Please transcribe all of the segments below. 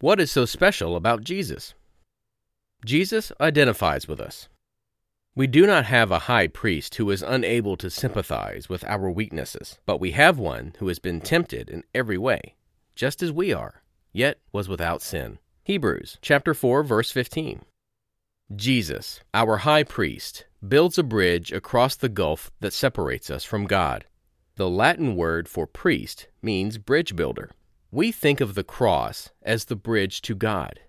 What is so special about Jesus? Jesus identifies with us. We do not have a high priest who is unable to sympathize with our weaknesses, but we have one who has been tempted in every way, just as we are, yet was without sin. Hebrews chapter 4 verse 15. Jesus, our high priest, builds a bridge across the gulf that separates us from God. The Latin word for priest means bridge builder. We think of the cross as the bridge to God,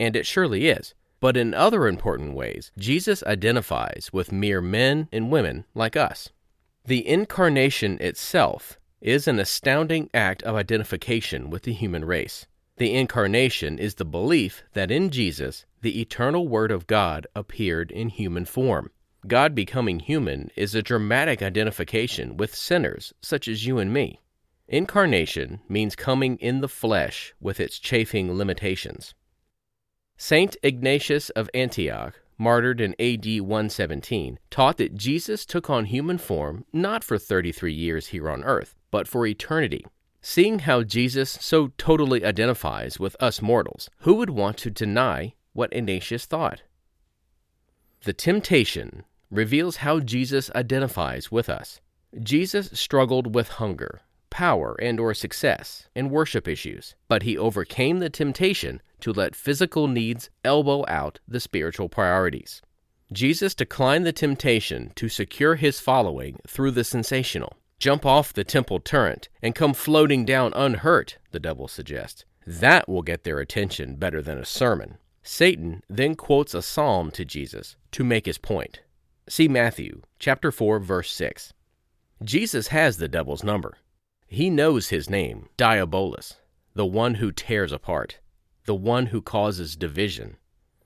and it surely is. But in other important ways, Jesus identifies with mere men and women like us. The incarnation itself is an astounding act of identification with the human race. The incarnation is the belief that in Jesus, the eternal Word of God appeared in human form. God becoming human is a dramatic identification with sinners such as you and me. Incarnation means coming in the flesh with its chafing limitations. Saint Ignatius of Antioch, martyred in AD 117, taught that Jesus took on human form not for 33 years here on earth, but for eternity. Seeing how Jesus so totally identifies with us mortals, who would want to deny what Ignatius thought? The temptation reveals how Jesus identifies with us. Jesus struggled with hunger, power and or success and worship issues, but he overcame the temptation to let physical needs elbow out the spiritual priorities. Jesus declined the temptation to secure his following through the sensational. Jump off the temple turret and come floating down unhurt, the devil suggests. That will get their attention better than a sermon. Satan then quotes a psalm to Jesus to make his point. See Matthew chapter 4 verse 6. Jesus has the devil's number. He knows his name, Diabolus, the one who tears apart, the one who causes division.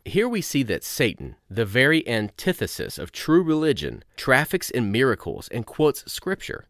Here we see that Satan, the very antithesis of true religion, traffics in miracles and quotes Scripture.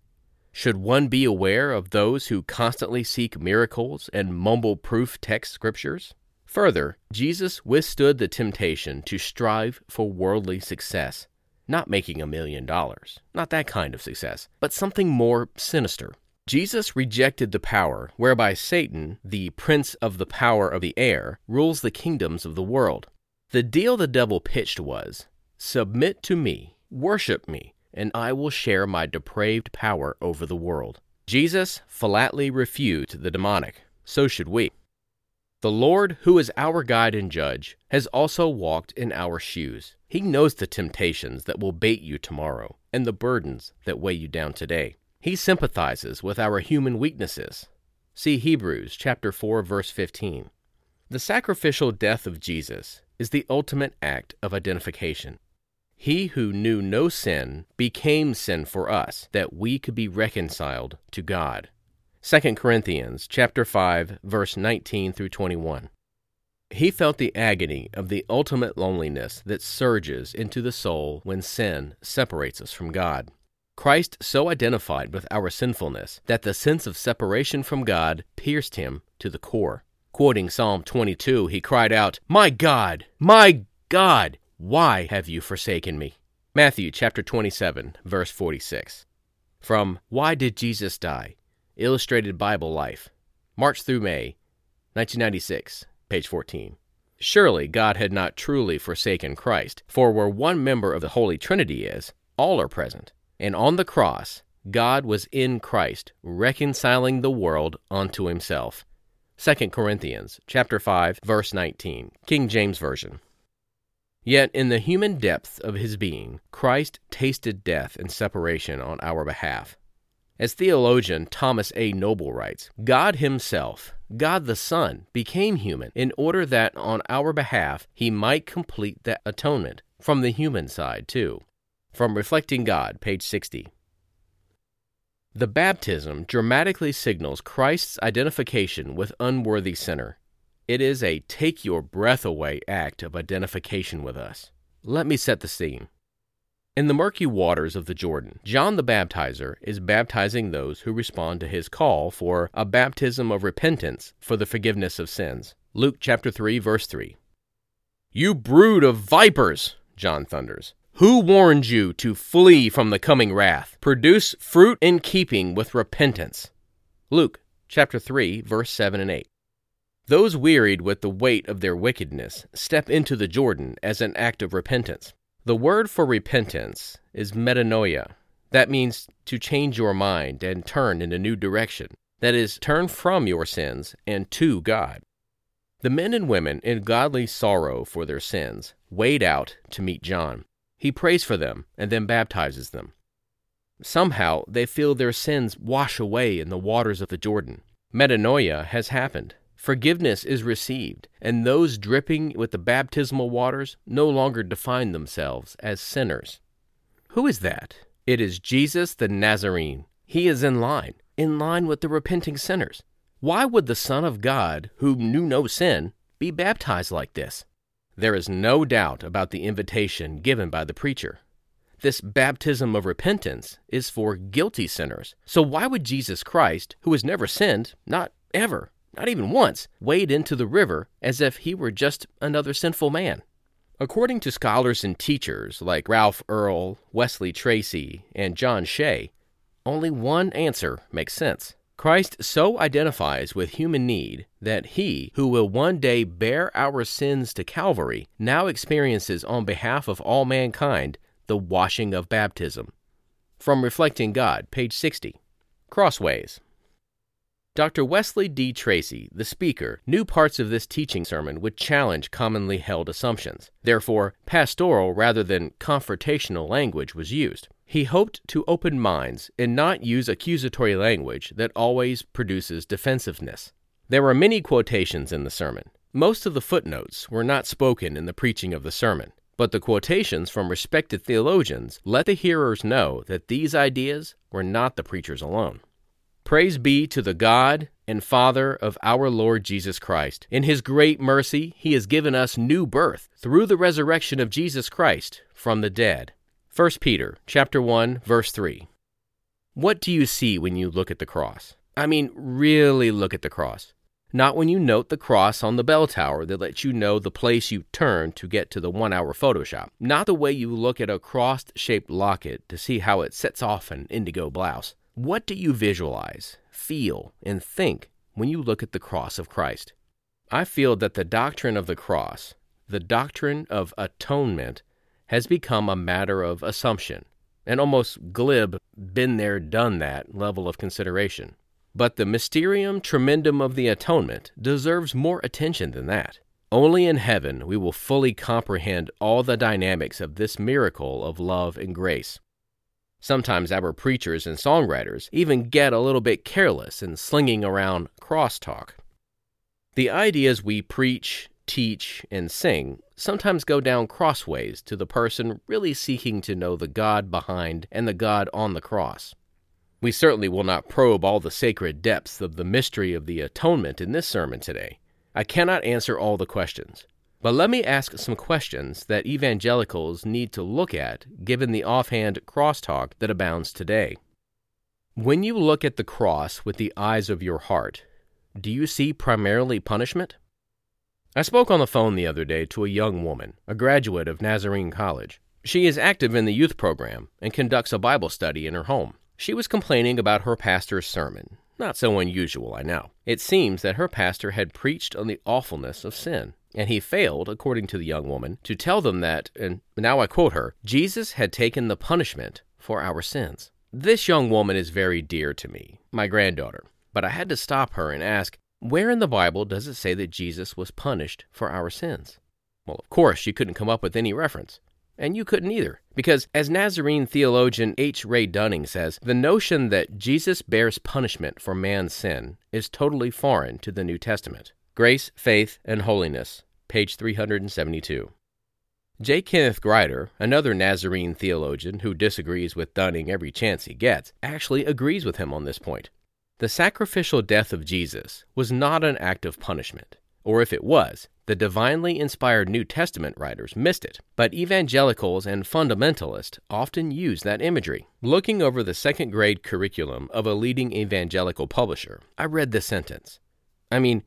Should one be aware of those who constantly seek miracles and mumble proof text scriptures? Further, Jesus withstood the temptation to strive for worldly success, not making a million dollars, not that kind of success, but something more sinister, Jesus rejected the power whereby Satan, the prince of the power of the air, rules the kingdoms of the world. The deal the devil pitched was Submit to me, worship me, and I will share my depraved power over the world. Jesus flatly refused the demonic. So should we. The Lord, who is our guide and judge, has also walked in our shoes. He knows the temptations that will bait you tomorrow and the burdens that weigh you down today. He sympathizes with our human weaknesses. See Hebrews chapter 4 verse 15. The sacrificial death of Jesus is the ultimate act of identification. He who knew no sin became sin for us that we could be reconciled to God. 2 Corinthians chapter 5 verse 19 through 21. He felt the agony of the ultimate loneliness that surges into the soul when sin separates us from God. Christ so identified with our sinfulness that the sense of separation from God pierced him to the core. Quoting Psalm 22, he cried out, My God, my God, why have you forsaken me? Matthew chapter 27, verse 46. From Why Did Jesus Die? Illustrated Bible Life, March through May, 1996, page 14. Surely God had not truly forsaken Christ, for where one member of the Holy Trinity is, all are present. And on the cross, God was in Christ, reconciling the world unto himself. 2 Corinthians chapter 5 verse 19, King James Version. Yet in the human depth of his being, Christ tasted death and separation on our behalf. As theologian Thomas A. Noble writes, God himself, God the Son, became human in order that on our behalf he might complete that atonement from the human side too. From Reflecting God, page 60. The baptism dramatically signals Christ's identification with unworthy sinner. It is a take your breath away act of identification with us. Let me set the scene. In the murky waters of the Jordan, John the Baptizer is baptizing those who respond to his call for a baptism of repentance for the forgiveness of sins. Luke chapter 3 verse 3. You brood of vipers, John thunders. Who warned you to flee from the coming wrath? Produce fruit in keeping with repentance. Luke chapter 3 verse 7 and 8. Those wearied with the weight of their wickedness step into the Jordan as an act of repentance. The word for repentance is metanoia. That means to change your mind and turn in a new direction. That is, turn from your sins and to God. The men and women in godly sorrow for their sins wade out to meet John. He prays for them and then baptizes them. Somehow they feel their sins wash away in the waters of the Jordan. Metanoia has happened. Forgiveness is received, and those dripping with the baptismal waters no longer define themselves as sinners. Who is that? It is Jesus the Nazarene. He is in line, in line with the repenting sinners. Why would the Son of God, who knew no sin, be baptized like this? There is no doubt about the invitation given by the preacher. This baptism of repentance is for guilty sinners. So why would Jesus Christ, who has never sinned, not ever, not even once, wade into the river as if he were just another sinful man? According to scholars and teachers like Ralph Earle, Wesley Tracy, and John Shea, only one answer makes sense. Christ so identifies with human need that he, who will one day bear our sins to Calvary, now experiences on behalf of all mankind the washing of baptism. From Reflecting God, page 60. Crossways. Dr. Wesley D. Tracy, the speaker, knew parts of this teaching sermon would challenge commonly held assumptions. Therefore, pastoral rather than confrontational language was used. He hoped to open minds and not use accusatory language that always produces defensiveness. There were many quotations in the sermon. Most of the footnotes were not spoken in the preaching of the sermon, but the quotations from respected theologians let the hearers know that these ideas were not the preacher's alone. Praise be to the God and Father of our Lord Jesus Christ. In his great mercy, he has given us new birth through the resurrection of Jesus Christ from the dead. 1 Peter chapter 1 verse 3. What do you see when you look at the cross? I mean, really look at the cross. Not when you note the cross on the bell tower that lets you know the place you turn to get to the one hour Photoshop. Not the way you look at a cross shaped locket to see how it sets off an indigo blouse. What do you visualize, feel, and think when you look at the cross of Christ? I feel that the doctrine of the cross, the doctrine of atonement, has become a matter of assumption, an almost glib, been there, done that level of consideration. But the mysterium tremendum of the atonement deserves more attention than that. Only in heaven we will fully comprehend all the dynamics of this miracle of love and grace. Sometimes our preachers and songwriters even get a little bit careless in slinging around crosstalk. The ideas we preach, teach, and sing sometimes go down crossways to the person really seeking to know the God behind and the God on the cross. We certainly will not probe all the sacred depths of the mystery of the atonement in this sermon today. I cannot answer all the questions. But let me ask some questions that evangelicals need to look at given the offhand crosstalk that abounds today. When you look at the cross with the eyes of your heart, do you see primarily punishment? I spoke on the phone the other day to a young woman, a graduate of Nazarene College. She is active in the youth program and conducts a Bible study in her home. She was complaining about her pastor's sermon. Not so unusual, I know. It seems that her pastor had preached on the awfulness of sin and he failed, according to the young woman, to tell them that, and now I quote her, Jesus had taken the punishment for our sins. This young woman is very dear to me, my granddaughter, but I had to stop her and ask, where in the Bible does it say that Jesus was punished for our sins? Well, of course, she couldn't come up with any reference. And you couldn't either, because as Nazarene theologian H. Ray Dunning says, the notion that Jesus bears punishment for man's sin is totally foreign to the New Testament. Grace, Faith, and Holiness, page 372. J. Kenneth Grider, another Nazarene theologian who disagrees with Dunning every chance he gets, actually agrees with him on this point. The sacrificial death of Jesus was not an act of punishment, or if it was, the divinely inspired New Testament writers missed it. But evangelicals and fundamentalists often use that imagery. Looking over the second grade curriculum of a leading evangelical publisher, I read this sentence. I mean,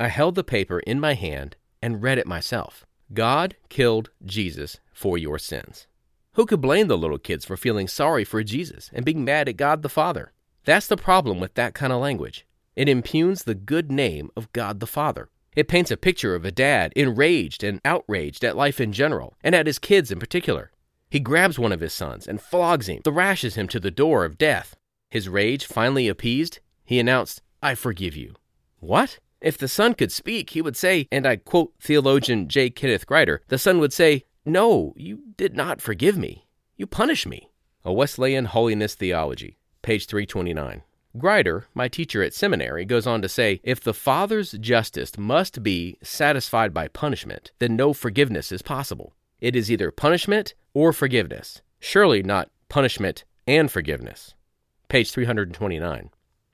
I held the paper in my hand and read it myself. God killed Jesus for your sins. Who could blame the little kids for feeling sorry for Jesus and being mad at God the Father? That's the problem with that kind of language. It impugns the good name of God the Father. It paints a picture of a dad enraged and outraged at life in general, and at his kids in particular. He grabs one of his sons and flogs him, thrashes him to the door of death. His rage finally appeased, he announced, I forgive you. What? If the son could speak, he would say, and I quote theologian J. Kenneth Grider, the son would say, No, you did not forgive me. You punished me. A Wesleyan Holiness Theology, page 329. Grider, my teacher at seminary, goes on to say if the Father's justice must be satisfied by punishment, then no forgiveness is possible. It is either punishment or forgiveness, surely not punishment and forgiveness. Page 329.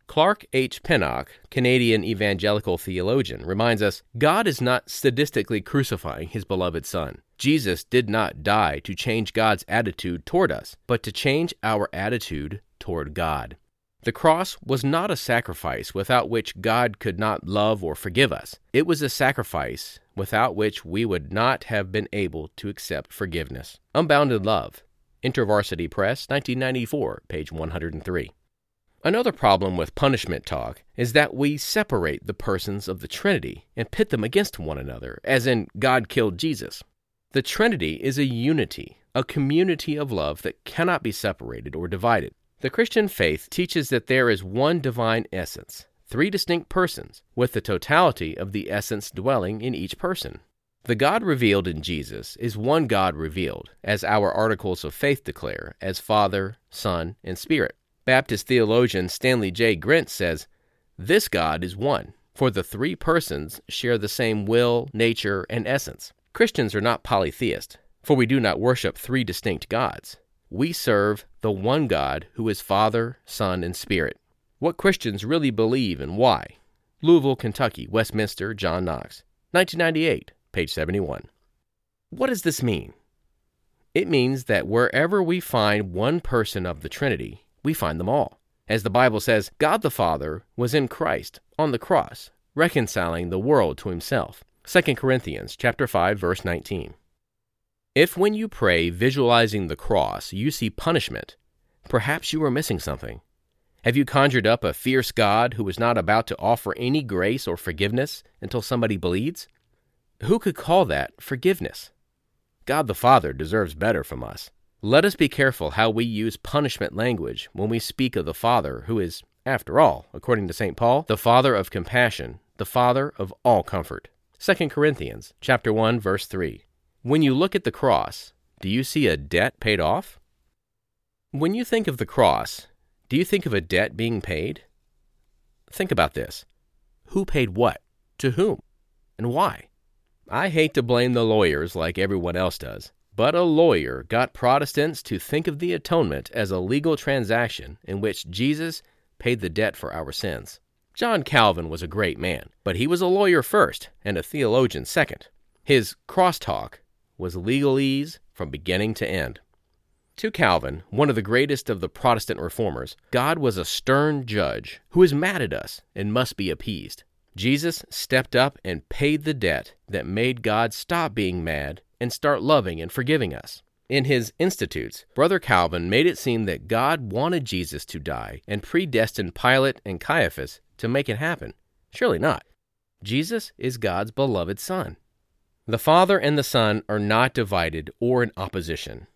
Clark H. Pinnock, Canadian evangelical theologian, reminds us God is not sadistically crucifying his beloved Son. Jesus did not die to change God's attitude toward us, but to change our attitude toward God. The cross was not a sacrifice without which God could not love or forgive us. It was a sacrifice without which we would not have been able to accept forgiveness. Unbounded Love, InterVarsity Press, 1994, page 103. Another problem with punishment talk is that we separate the persons of the Trinity and pit them against one another, as in God killed Jesus. The Trinity is a unity, a community of love that cannot be separated or divided. The Christian faith teaches that there is one divine essence, three distinct persons, with the totality of the essence dwelling in each person. The God revealed in Jesus is one God revealed, as our articles of faith declare, as Father, Son, and Spirit. Baptist theologian Stanley J. Grenz says, This God is one, for the three persons share the same will, nature, and essence. Christians are not polytheist, for we do not worship three distinct gods we serve the one God who is Father, Son, and Spirit. What Christians really believe and why. Louisville, Kentucky, Westminster, John Knox, 1998, page 71. What does this mean? It means that wherever we find one person of the Trinity, we find them all. As the Bible says, God the Father was in Christ on the cross, reconciling the world to himself. 2 Corinthians chapter 5 verse 19. If when you pray visualizing the cross you see punishment, perhaps you are missing something. Have you conjured up a fierce God who is not about to offer any grace or forgiveness until somebody bleeds? Who could call that forgiveness? God the Father deserves better from us. Let us be careful how we use punishment language when we speak of the Father, who is, after all, according to St. Paul, the Father of compassion, the Father of all comfort. 2 Corinthians chapter 1 verse 3. When you look at the cross, do you see a debt paid off? When you think of the cross, do you think of a debt being paid? Think about this. Who paid what? To whom? And why? I hate to blame the lawyers like everyone else does, but a lawyer got Protestants to think of the atonement as a legal transaction in which Jesus paid the debt for our sins. John Calvin was a great man, but he was a lawyer first and a theologian second. His crosstalk was legalese from beginning to end. To Calvin, one of the greatest of the Protestant reformers, God was a stern judge who is mad at us and must be appeased. Jesus stepped up and paid the debt that made God stop being mad and start loving and forgiving us. In his Institutes, Brother Calvin made it seem that God wanted Jesus to die and predestined Pilate and Caiaphas to make it happen. Surely not. Jesus is God's beloved Son. The Father and the Son are not divided or in opposition.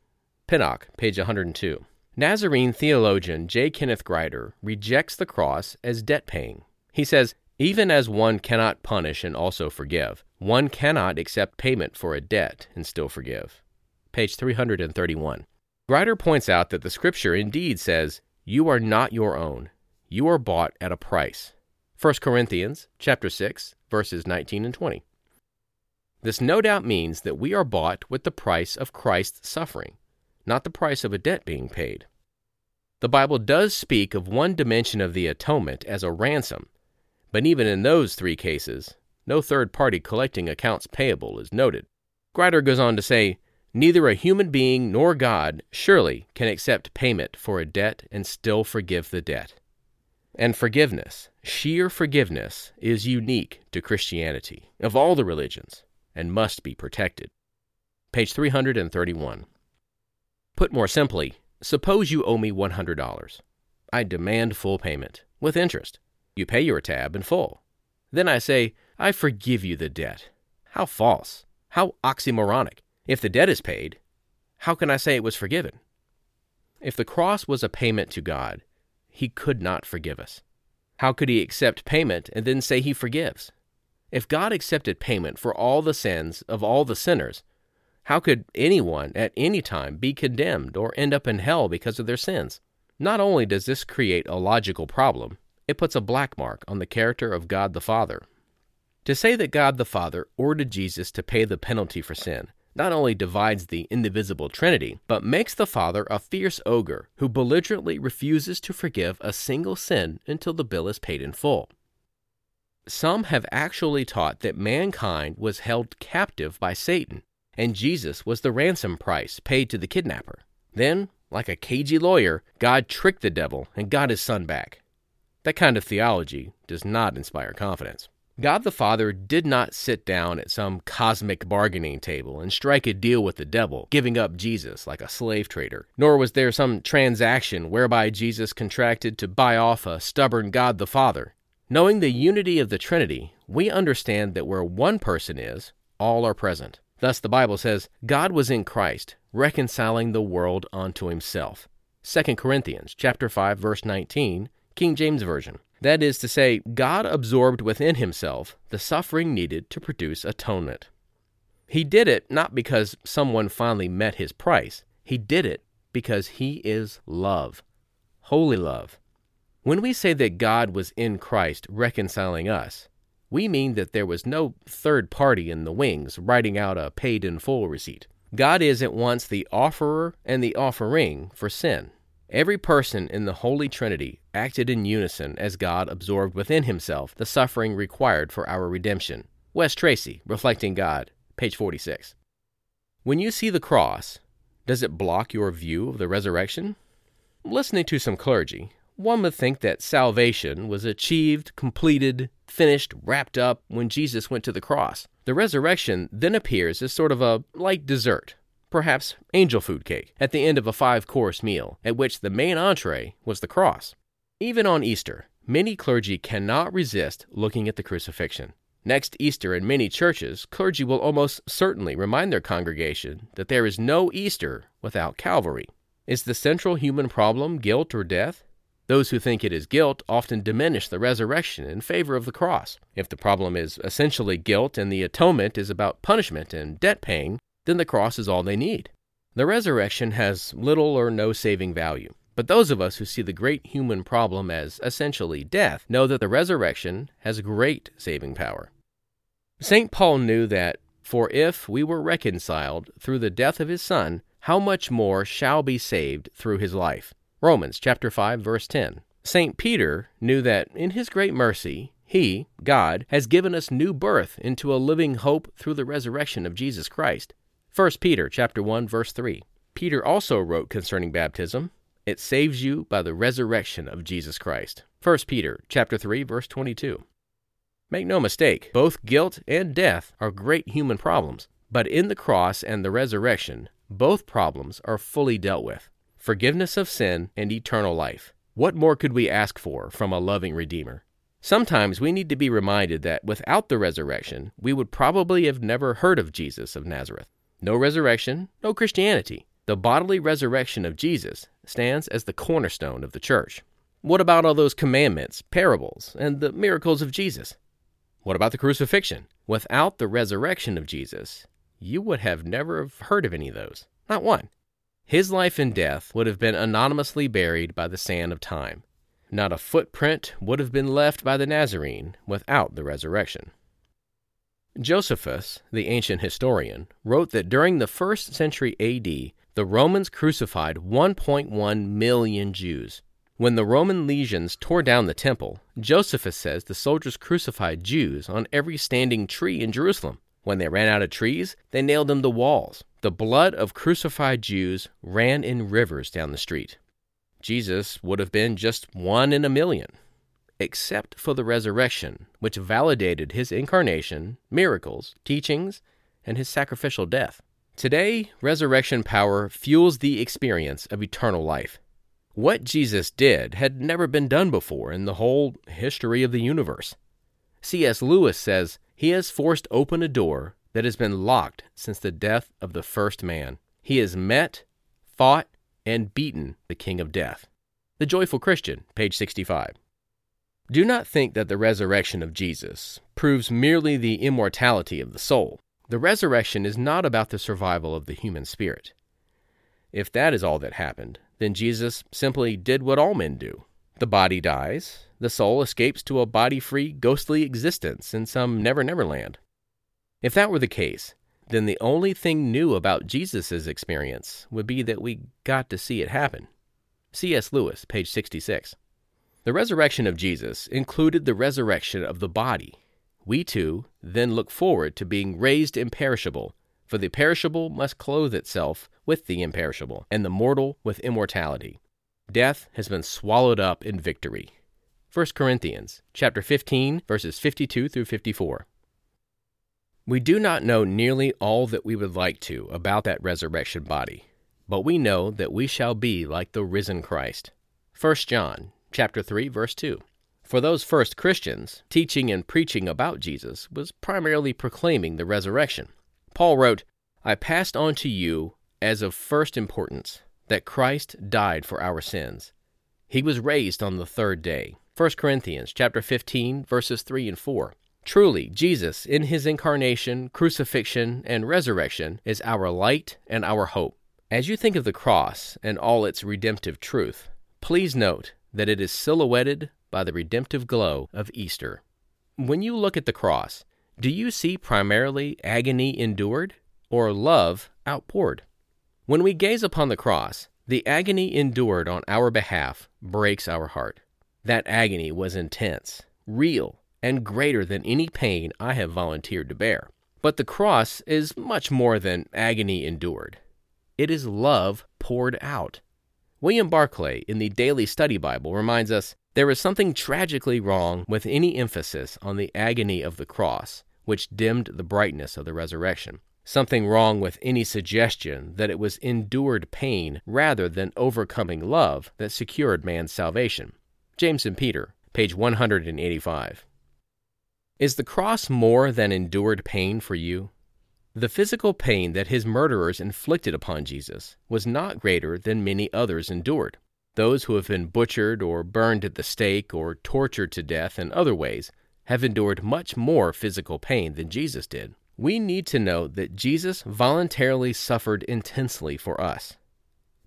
Pinnock, page 102. Nazarene theologian J. Kenneth Grider rejects the cross as debt paying. He says, even as one cannot punish and also forgive, one cannot accept payment for a debt and still forgive. Page 331. Grider points out that the scripture indeed says, You are not your own. You are bought at a price. 1 Corinthians chapter 6, verses 19 and 20. This no doubt means that we are bought with the price of Christ's suffering, not the price of a debt being paid. The Bible does speak of one dimension of the atonement as a ransom, but even in those three cases, no third party collecting accounts payable is noted. Grider goes on to say, Neither a human being nor God surely can accept payment for a debt and still forgive the debt. And forgiveness, sheer forgiveness, is unique to Christianity, of all the religions and must be protected. Page 331. Put more simply, suppose you owe me $100. I demand full payment, with interest. You pay your tab in full. Then I say, I forgive you the debt. How false. How oxymoronic. If the debt is paid, how can I say it was forgiven? If the cross was a payment to God, he could not forgive us. How could he accept payment and then say he forgives? If God accepted payment for all the sins of all the sinners, how could anyone at any time be condemned or end up in hell because of their sins? Not only does this create a logical problem, it puts a black mark on the character of God the Father. To say that God the Father ordered Jesus to pay the penalty for sin not only divides the indivisible Trinity, but makes the Father a fierce ogre who belligerently refuses to forgive a single sin until the bill is paid in full. Some have actually taught that mankind was held captive by Satan, and Jesus was the ransom price paid to the kidnapper. Then, like a cagey lawyer, God tricked the devil and got his son back. That kind of theology does not inspire confidence. God the Father did not sit down at some cosmic bargaining table and strike a deal with the devil, giving up Jesus like a slave trader. Nor was there some transaction whereby Jesus contracted to buy off a stubborn God the Father. Knowing the unity of the Trinity, we understand that where one person is, all are present. Thus the Bible says, God was in Christ, reconciling the world unto himself. 2 Corinthians chapter 5 verse 19, King James Version. That is to say, God absorbed within himself the suffering needed to produce atonement. He did it not because someone finally met his price, he did it because he is love, holy love. When we say that God was in Christ reconciling us, we mean that there was no third party in the wings writing out a paid in full receipt. God is at once the offerer and the offering for sin. Every person in the Holy Trinity acted in unison as God absorbed within himself the suffering required for our redemption. Wes Tracy, Reflecting God, page 46. When you see the cross, does it block your view of the resurrection? Listening to some clergy, one would think that salvation was achieved, completed, finished, wrapped up when Jesus went to the cross. The resurrection then appears as sort of a light dessert, perhaps angel food cake, at the end of a five course meal, at which the main entree was the cross. Even on Easter, many clergy cannot resist looking at the crucifixion. Next Easter in many churches, clergy will almost certainly remind their congregation that there is no Easter without Calvary. Is the central human problem guilt or death? Those who think it is guilt often diminish the resurrection in favor of the cross. If the problem is essentially guilt and the atonement is about punishment and debt paying, then the cross is all they need. The resurrection has little or no saving value. But those of us who see the great human problem as essentially death know that the resurrection has great saving power. St. Paul knew that, for if we were reconciled through the death of his Son, how much more shall be saved through his life? Romans chapter 5 verse 10. St. Peter knew that in his great mercy, he, God, has given us new birth into a living hope through the resurrection of Jesus Christ. 1 Peter chapter 1 verse 3. Peter also wrote concerning baptism, it saves you by the resurrection of Jesus Christ. 1 Peter chapter 3 verse 22. Make no mistake, both guilt and death are great human problems, but in the cross and the resurrection, both problems are fully dealt with. Forgiveness of sin and eternal life. What more could we ask for from a loving Redeemer? Sometimes we need to be reminded that without the resurrection, we would probably have never heard of Jesus of Nazareth. No resurrection, no Christianity. The bodily resurrection of Jesus stands as the cornerstone of the church. What about all those commandments, parables, and the miracles of Jesus? What about the crucifixion? Without the resurrection of Jesus, you would have never heard of any of those. Not one. His life and death would have been anonymously buried by the sand of time. Not a footprint would have been left by the Nazarene without the resurrection. Josephus, the ancient historian, wrote that during the first century AD, the Romans crucified 1.1 million Jews. When the Roman legions tore down the temple, Josephus says the soldiers crucified Jews on every standing tree in Jerusalem. When they ran out of trees, they nailed them to walls. The blood of crucified Jews ran in rivers down the street. Jesus would have been just one in a million except for the resurrection, which validated his incarnation, miracles, teachings, and his sacrificial death. Today, resurrection power fuels the experience of eternal life. What Jesus did had never been done before in the whole history of the universe. C.S. Lewis says, He has forced open a door that has been locked since the death of the first man. He has met, fought, and beaten the King of Death. The Joyful Christian, page 65. Do not think that the resurrection of Jesus proves merely the immortality of the soul. The resurrection is not about the survival of the human spirit. If that is all that happened, then Jesus simply did what all men do. The body dies, the soul escapes to a body free, ghostly existence in some never never land. If that were the case, then the only thing new about Jesus' experience would be that we got to see it happen. C.S. Lewis, page 66. The resurrection of Jesus included the resurrection of the body. We too then look forward to being raised imperishable, for the perishable must clothe itself with the imperishable, and the mortal with immortality. Death has been swallowed up in victory. 1 Corinthians chapter 15 verses 52 through 54. We do not know nearly all that we would like to about that resurrection body, but we know that we shall be like the risen Christ. 1 John chapter 3 verse 2. For those first Christians, teaching and preaching about Jesus was primarily proclaiming the resurrection. Paul wrote, I passed on to you as of first importance that Christ died for our sins. He was raised on the third day. 1 Corinthians chapter 15 verses 3 and 4. Truly, Jesus in his incarnation, crucifixion, and resurrection is our light and our hope. As you think of the cross and all its redemptive truth, please note that it is silhouetted by the redemptive glow of Easter. When you look at the cross, do you see primarily agony endured or love outpoured? When we gaze upon the cross, the agony endured on our behalf breaks our heart. That agony was intense, real, and greater than any pain I have volunteered to bear. But the cross is much more than agony endured. It is love poured out. William Barclay in the Daily Study Bible reminds us there is something tragically wrong with any emphasis on the agony of the cross, which dimmed the brightness of the resurrection. Something wrong with any suggestion that it was endured pain rather than overcoming love that secured man's salvation. James and Peter, page 185. Is the cross more than endured pain for you? The physical pain that his murderers inflicted upon Jesus was not greater than many others endured. Those who have been butchered or burned at the stake or tortured to death in other ways have endured much more physical pain than Jesus did. We need to know that Jesus voluntarily suffered intensely for us.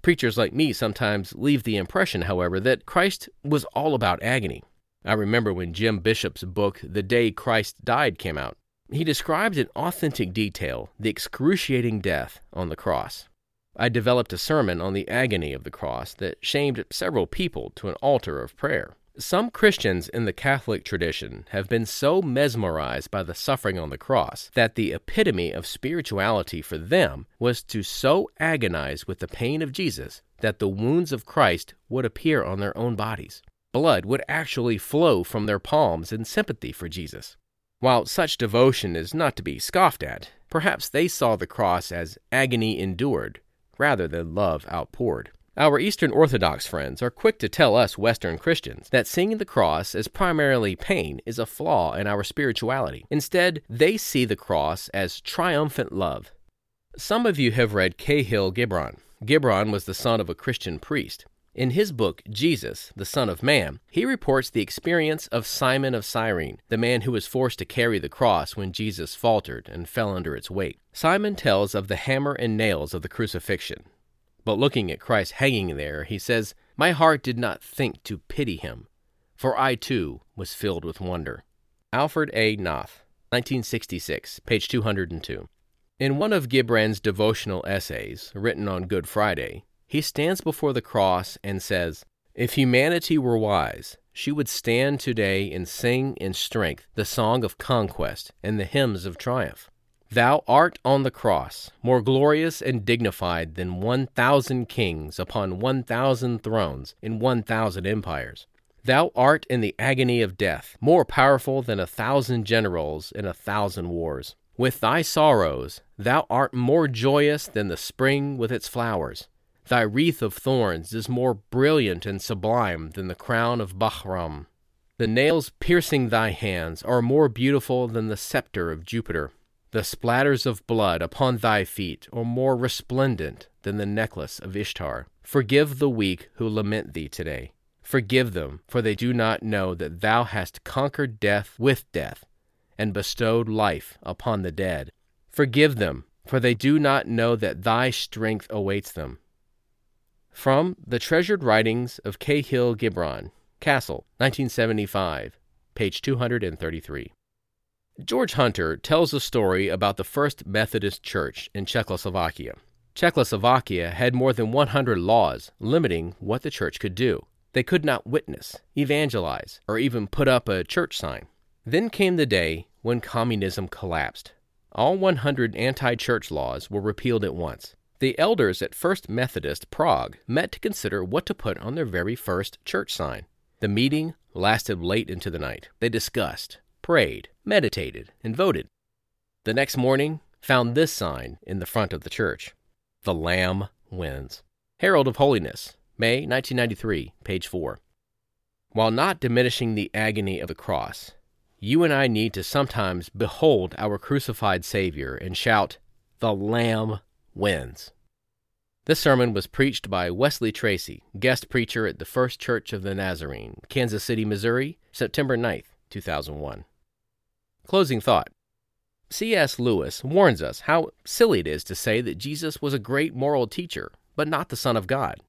Preachers like me sometimes leave the impression, however, that Christ was all about agony. I remember when Jim Bishop's book, The Day Christ Died, came out. He described in authentic detail the excruciating death on the cross. I developed a sermon on the agony of the cross that shamed several people to an altar of prayer. Some Christians in the Catholic tradition have been so mesmerized by the suffering on the cross that the epitome of spirituality for them was to so agonize with the pain of Jesus that the wounds of Christ would appear on their own bodies. Blood would actually flow from their palms in sympathy for Jesus. While such devotion is not to be scoffed at, perhaps they saw the cross as agony endured rather than love outpoured. Our Eastern Orthodox friends are quick to tell us Western Christians that seeing the cross as primarily pain is a flaw in our spirituality. Instead, they see the cross as triumphant love. Some of you have read Kahlil Gibran. Gibran was the son of a Christian priest. In his book, Jesus, the Son of Man, he reports the experience of Simon of Cyrene, the man who was forced to carry the cross when Jesus faltered and fell under its weight. Simon tells of the hammer and nails of the crucifixion. But looking at Christ hanging there, he says, My heart did not think to pity him, for I too was filled with wonder. Alfred A. Knopf, 1966, page 202. In one of Gibran's devotional essays, written on Good Friday, he stands before the cross and says, If humanity were wise, she would stand today and sing in strength the song of conquest and the hymns of triumph. Thou art on the cross, more glorious and dignified than one thousand kings upon one thousand thrones in one thousand empires. Thou art in the agony of death, more powerful than a thousand generals in a thousand wars. With thy sorrows, thou art more joyous than the spring with its flowers. Thy wreath of thorns is more brilliant and sublime than the crown of Bahram. The nails piercing thy hands are more beautiful than the scepter of Jupiter. The splatters of blood upon thy feet are more resplendent than the necklace of Ishtar. Forgive the weak who lament thee today. Forgive them, for they do not know that thou hast conquered death with death, and bestowed life upon the dead. Forgive them, for they do not know that thy strength awaits them. From the Treasured Writings of Kahlil Gibran, Castle, 1975, page 233. George Hunter tells a story about the First Methodist Church in Czechoslovakia. Czechoslovakia had more than 100 laws limiting what the church could do. They could not witness, evangelize, or even put up a church sign. Then came the day when communism collapsed. All 100 anti church laws were repealed at once. The elders at First Methodist Prague met to consider what to put on their very first church sign. The meeting lasted late into the night. They discussed, prayed, meditated, and voted. The next morning found this sign in the front of the church The Lamb wins. Herald of Holiness, May 1993, page 4. While not diminishing the agony of the cross, you and I need to sometimes behold our crucified Savior and shout, The Lamb wins. This sermon was preached by Wesley Tracy, guest preacher at the First Church of the Nazarene, Kansas City, Missouri, September 9th, 2001. Closing thought C.S. Lewis warns us how silly it is to say that Jesus was a great moral teacher, but not the Son of God.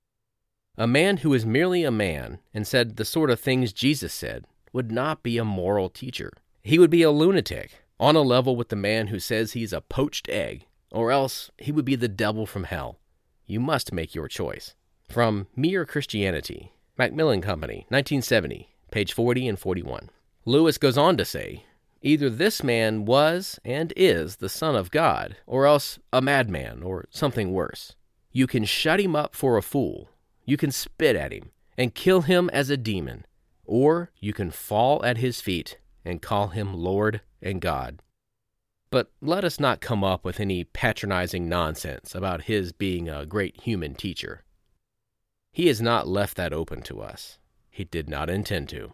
A man who is merely a man and said the sort of things Jesus said would not be a moral teacher. He would be a lunatic, on a level with the man who says he's a poached egg, or else he would be the devil from hell. You must make your choice. From Mere Christianity, Macmillan Company, 1970, page 40 and 41. Lewis goes on to say either this man was and is the Son of God, or else a madman, or something worse. You can shut him up for a fool, you can spit at him and kill him as a demon, or you can fall at his feet and call him Lord and God. But let us not come up with any patronizing nonsense about his being a great human teacher. He has not left that open to us. He did not intend to.